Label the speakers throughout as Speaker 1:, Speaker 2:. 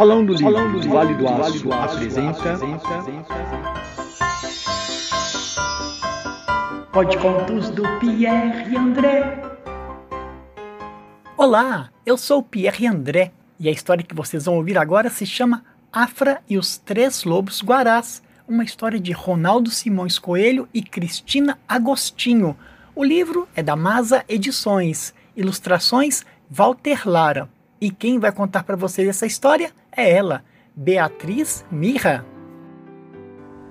Speaker 1: Salão do Livro, Vale do Aço, apresenta...
Speaker 2: Pode contos do Pierre André.
Speaker 3: Olá, eu sou o Pierre André e a história que vocês vão ouvir agora se chama Afra e os Três Lobos Guarás, uma história de Ronaldo Simões Coelho e Cristina Agostinho. O livro é da Masa Edições, ilustrações Walter Lara. E quem vai contar para vocês essa história é ela, Beatriz Mirra.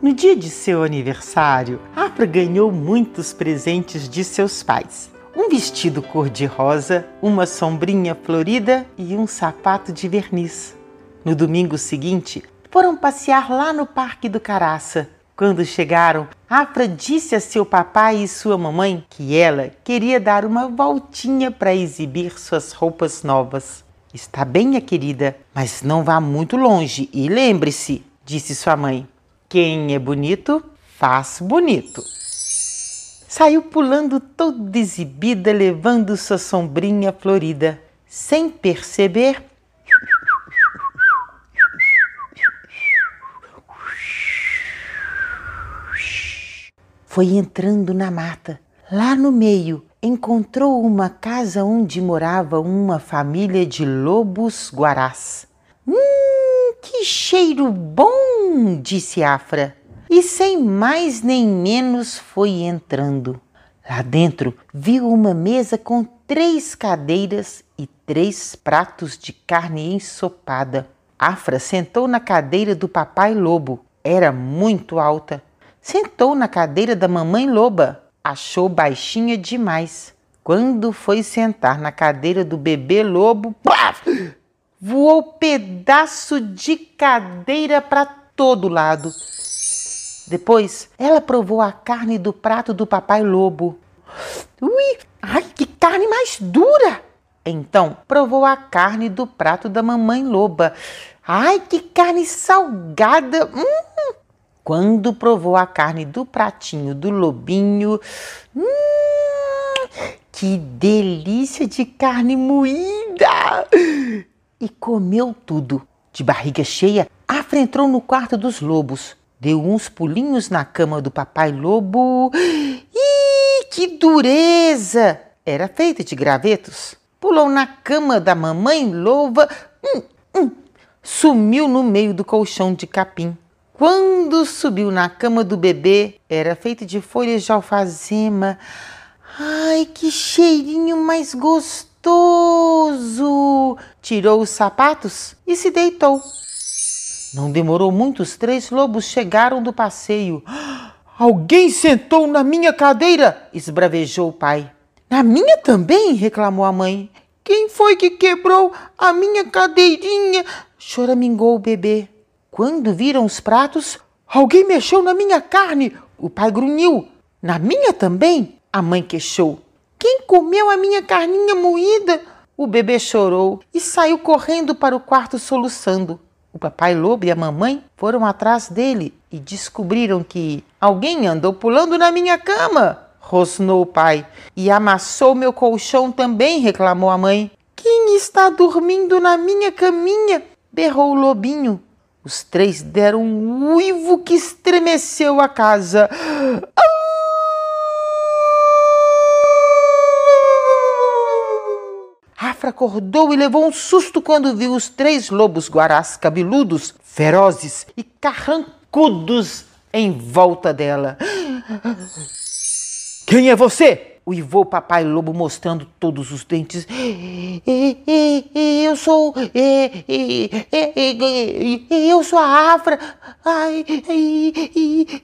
Speaker 4: No dia de seu aniversário, Afra ganhou muitos presentes de seus pais. Um vestido cor-de-rosa, uma sombrinha florida e um sapato de verniz. No domingo seguinte, foram passear lá no Parque do Caraça. Quando chegaram, Afra disse a seu papai e sua mamãe que ela queria dar uma voltinha para exibir suas roupas novas. Está bem, minha querida, mas não vá muito longe e lembre-se, disse sua mãe: quem é bonito, faz bonito. Saiu pulando toda exibida, levando sua sombrinha florida. Sem perceber, foi entrando na mata. Lá no meio, encontrou uma casa onde morava uma família de lobos guarás. Hum, que cheiro bom! disse Afra. E sem mais nem menos foi entrando. Lá dentro viu uma mesa com três cadeiras e três pratos de carne ensopada. Afra sentou na cadeira do papai lobo. Era muito alta. Sentou na cadeira da mamãe loba achou baixinha demais. Quando foi sentar na cadeira do bebê lobo, voou pedaço de cadeira para todo lado. Depois, ela provou a carne do prato do papai lobo. Ui, ai, que carne mais dura! Então, provou a carne do prato da mamãe loba. Ai, que carne salgada! Hum, quando provou a carne do pratinho do lobinho, hum, que delícia de carne moída! E comeu tudo. De barriga cheia, Afra entrou no quarto dos lobos, deu uns pulinhos na cama do papai lobo. Ih, que dureza! Era feita de gravetos. Pulou na cama da mamãe loba, hum, hum, sumiu no meio do colchão de capim. Quando subiu na cama do bebê, era feita de folhas de alfazema. Ai, que cheirinho mais gostoso! Tirou os sapatos e se deitou. Não demorou muito, os três lobos chegaram do passeio. Alguém sentou na minha cadeira! esbravejou o pai. Na minha também? reclamou a mãe. Quem foi que quebrou a minha cadeirinha? choramingou o bebê. Quando viram os pratos, alguém mexeu na minha carne. O pai grunhiu. Na minha também? A mãe queixou. Quem comeu a minha carninha moída? O bebê chorou e saiu correndo para o quarto soluçando. O papai lobo e a mamãe foram atrás dele e descobriram que alguém andou pulando na minha cama. Rosnou o pai. E amassou meu colchão também, reclamou a mãe. Quem está dormindo na minha caminha? berrou o lobinho. Os três deram um uivo que estremeceu a casa. Afra acordou e levou um susto quando viu os três lobos guarás cabeludos, ferozes e carrancudos em volta dela. Quem é você? Uivou papai lobo mostrando todos os dentes. Eu sou. Eu sou a Afra. Ai,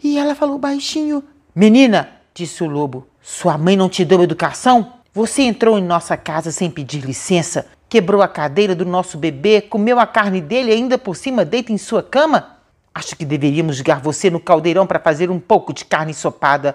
Speaker 4: e ela falou baixinho. Menina, disse o lobo, sua mãe não te deu educação? Você entrou em nossa casa sem pedir licença, quebrou a cadeira do nosso bebê, comeu a carne dele e ainda por cima deita em sua cama? Acho que deveríamos jogar você no caldeirão para fazer um pouco de carne ensopada.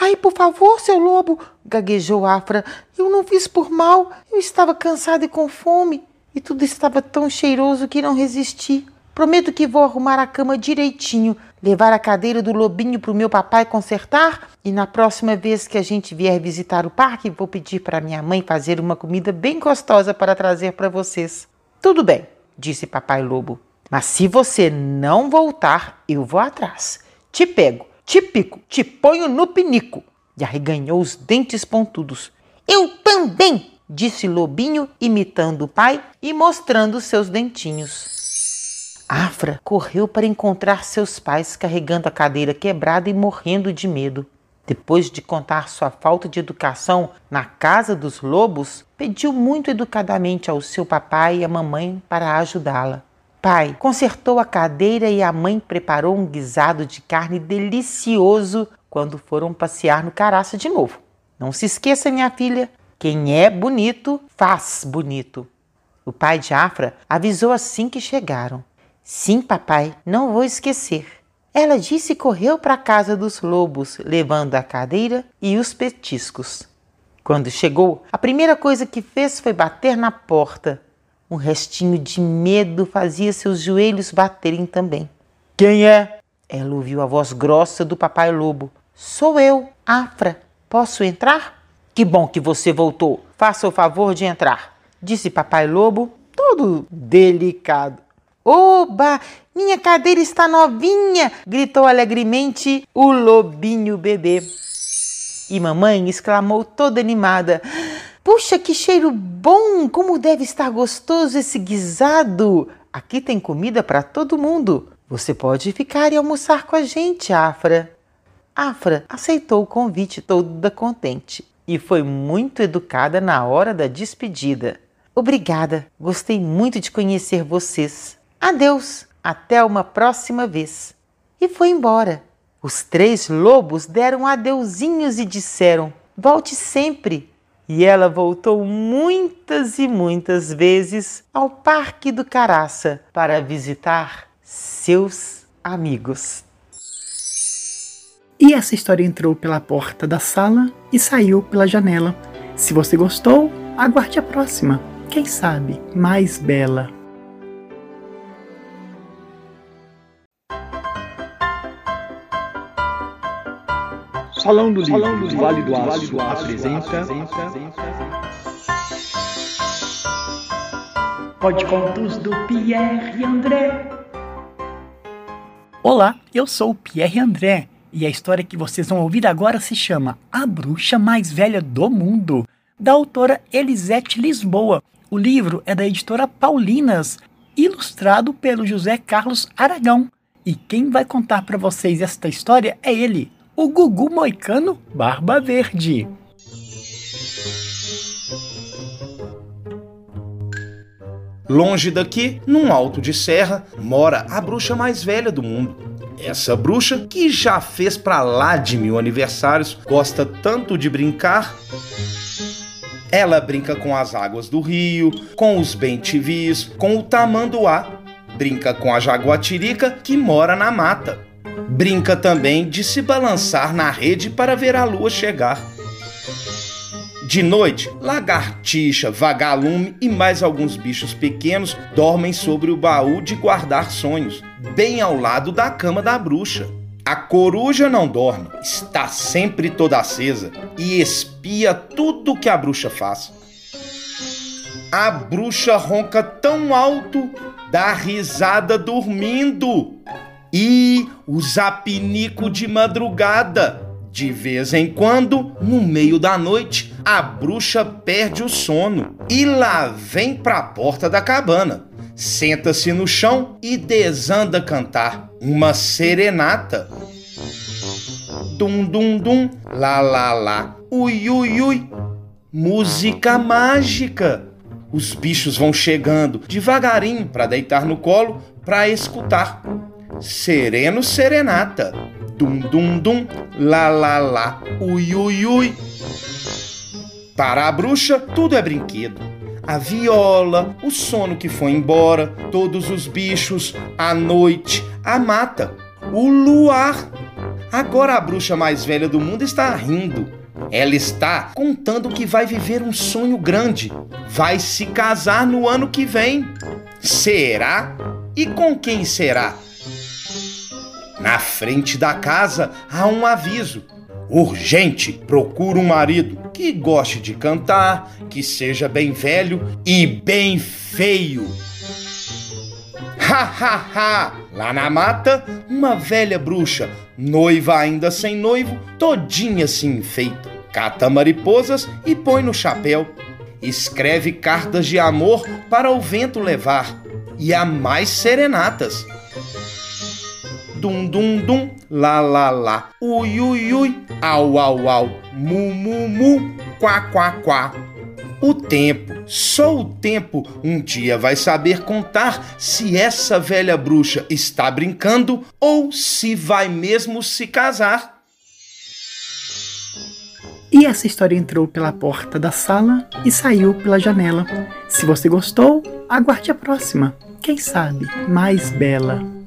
Speaker 4: Ai, por favor, seu lobo, gaguejou Afra. Eu não fiz por mal. Eu estava cansada e com fome. E tudo estava tão cheiroso que não resisti. Prometo que vou arrumar a cama direitinho, levar a cadeira do lobinho para o meu papai consertar e na próxima vez que a gente vier visitar o parque, vou pedir para minha mãe fazer uma comida bem gostosa para trazer para vocês. Tudo bem, disse Papai Lobo. Mas se você não voltar, eu vou atrás. Te pego, te pico, te ponho no pinico. E arreganhou os dentes pontudos. Eu também, disse Lobinho, imitando o pai e mostrando seus dentinhos. Afra correu para encontrar seus pais carregando a cadeira quebrada e morrendo de medo. Depois de contar sua falta de educação na casa dos lobos, pediu muito educadamente ao seu papai e à mamãe para ajudá-la. Pai consertou a cadeira e a mãe preparou um guisado de carne delicioso quando foram passear no Caraça de novo. Não se esqueça, minha filha, quem é bonito faz bonito. O pai de Afra avisou assim que chegaram. Sim, papai, não vou esquecer. Ela disse e correu para a casa dos lobos, levando a cadeira e os petiscos. Quando chegou, a primeira coisa que fez foi bater na porta. Um restinho de medo fazia seus joelhos baterem também. Quem é? Ela ouviu a voz grossa do papai lobo. Sou eu, Afra. Posso entrar? Que bom que você voltou. Faça o favor de entrar, disse papai lobo, todo delicado. Oba! Minha cadeira está novinha! gritou alegremente o lobinho bebê. E mamãe exclamou toda animada: Puxa, que cheiro bom! Como deve estar gostoso esse guisado! Aqui tem comida para todo mundo. Você pode ficar e almoçar com a gente, Afra. Afra aceitou o convite toda contente e foi muito educada na hora da despedida. Obrigada, gostei muito de conhecer vocês. Adeus, até uma próxima vez. E foi embora. Os três lobos deram adeuzinhos e disseram: Volte sempre. E ela voltou muitas e muitas vezes ao Parque do Caraça para visitar seus amigos.
Speaker 3: E essa história entrou pela porta da sala e saiu pela janela. Se você gostou, aguarde a próxima. Quem sabe mais bela.
Speaker 1: Salão do Livro, Salão do Vale do Aço, apresenta...
Speaker 2: Contos do Pierre André.
Speaker 3: Olá, eu sou o Pierre André e a história que vocês vão ouvir agora se chama A Bruxa Mais Velha do Mundo, da autora Elisete Lisboa. O livro é da editora Paulinas, ilustrado pelo José Carlos Aragão. E quem vai contar para vocês esta história é ele, o Gugu Moicano Barba Verde.
Speaker 5: Longe daqui, num alto de serra, mora a bruxa mais velha do mundo. Essa bruxa, que já fez pra lá de mil aniversários, gosta tanto de brincar. Ela brinca com as águas do rio, com os bentivis, com o tamanduá. Brinca com a jaguatirica que mora na mata Brinca também de se balançar na rede para ver a lua chegar. De noite, lagartixa, vagalume e mais alguns bichos pequenos dormem sobre o baú de guardar sonhos, bem ao lado da cama da bruxa. A coruja não dorme, está sempre toda acesa e espia tudo que a bruxa faz. A bruxa ronca tão alto, dá risada dormindo e o zapinico de madrugada. De vez em quando, no meio da noite, a bruxa perde o sono e lá vem pra porta da cabana. Senta-se no chão e desanda cantar uma serenata. Dum dum dum, lá lá lá, ui ui ui. Música mágica. Os bichos vão chegando devagarinho para deitar no colo para escutar. Sereno Serenata. Dum dum dum, lá lá lá, ui ui ui. Para a bruxa, tudo é brinquedo. A viola, o sono que foi embora, todos os bichos, a noite, a mata, o luar. Agora a bruxa mais velha do mundo está rindo. Ela está contando que vai viver um sonho grande. Vai se casar no ano que vem. Será? E com quem será? Na frente da casa há um aviso. Urgente, procura um marido que goste de cantar, que seja bem velho e bem feio. Ha ha ha! Lá na mata, uma velha bruxa, noiva ainda sem noivo, todinha se enfeita, cata mariposas e põe no chapéu. Escreve cartas de amor para o vento levar e há mais serenatas. Dum dum dum, lá lá lá, ui ui ui, au au au, mu mu mu, quá quá quá. O tempo, só o tempo, um dia vai saber contar se essa velha bruxa está brincando ou se vai mesmo se casar.
Speaker 3: E essa história entrou pela porta da sala e saiu pela janela. Se você gostou, aguarde a próxima. Quem sabe mais bela.